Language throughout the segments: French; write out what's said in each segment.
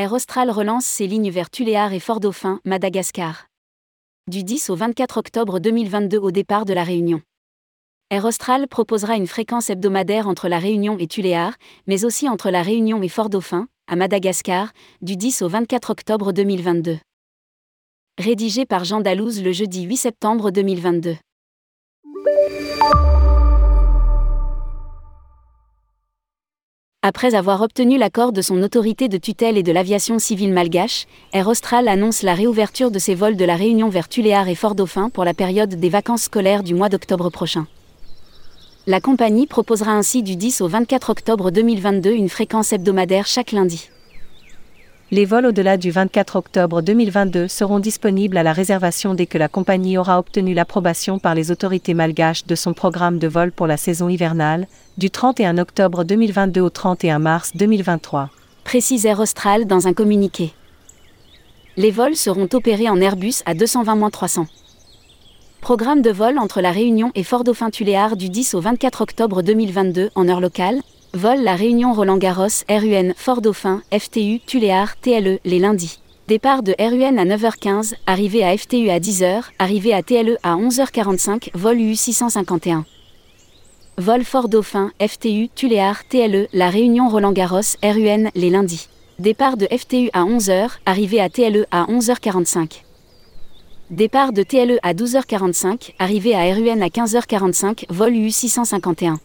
Air Austral relance ses lignes vers Tuléar et Fort-Dauphin, Madagascar. Du 10 au 24 octobre 2022 au départ de la Réunion. Air Austral proposera une fréquence hebdomadaire entre la Réunion et Tuléar, mais aussi entre la Réunion et Fort-Dauphin, à Madagascar, du 10 au 24 octobre 2022. Rédigé par Jean Dalouse le jeudi 8 septembre 2022. Après avoir obtenu l'accord de son autorité de tutelle et de l'aviation civile malgache, Air Austral annonce la réouverture de ses vols de la Réunion vers Tuléar et Fort-Dauphin pour la période des vacances scolaires du mois d'octobre prochain. La compagnie proposera ainsi du 10 au 24 octobre 2022 une fréquence hebdomadaire chaque lundi. Les vols au-delà du 24 octobre 2022 seront disponibles à la réservation dès que la compagnie aura obtenu l'approbation par les autorités malgaches de son programme de vol pour la saison hivernale, du 31 octobre 2022 au 31 mars 2023. Précise Air Austral dans un communiqué. Les vols seront opérés en Airbus à 220-300. Programme de vol entre La Réunion et Fort-Dauphin-Tuléar du 10 au 24 octobre 2022 en heure locale, Vol La Réunion Roland-Garros, RUN, Fort-Dauphin, FTU, Tuléar, TLE, les lundis. Départ de RUN à 9h15, arrivée à FTU à 10h, arrivée à TLE à 11h45, vol U651. Vol Fort-Dauphin, FTU, Tuléar, TLE, La Réunion Roland-Garros, RUN, les lundis. Départ de FTU à 11h, arrivée à TLE à 11h45. Départ de TLE à 12h45, arrivée à RUN à 15h45, vol U651.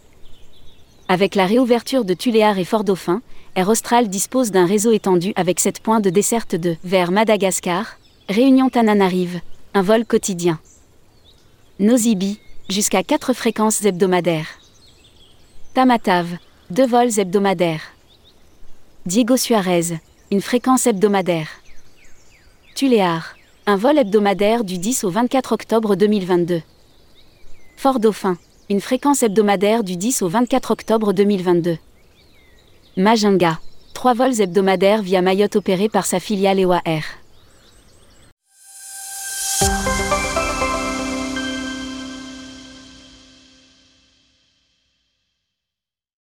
Avec la réouverture de Tuléar et Fort-Dauphin, Air Austral dispose d'un réseau étendu avec 7 points de desserte de vers Madagascar, Réunion Tananarive, un vol quotidien. Nosy jusqu'à 4 fréquences hebdomadaires. Tamatave, 2 vols hebdomadaires. Diego Suarez, une fréquence hebdomadaire. Tuléar, un vol hebdomadaire du 10 au 24 octobre 2022. Fort-Dauphin, une fréquence hebdomadaire du 10 au 24 octobre 2022. Majunga. Trois vols hebdomadaires via Mayotte opérés par sa filiale EWA Air.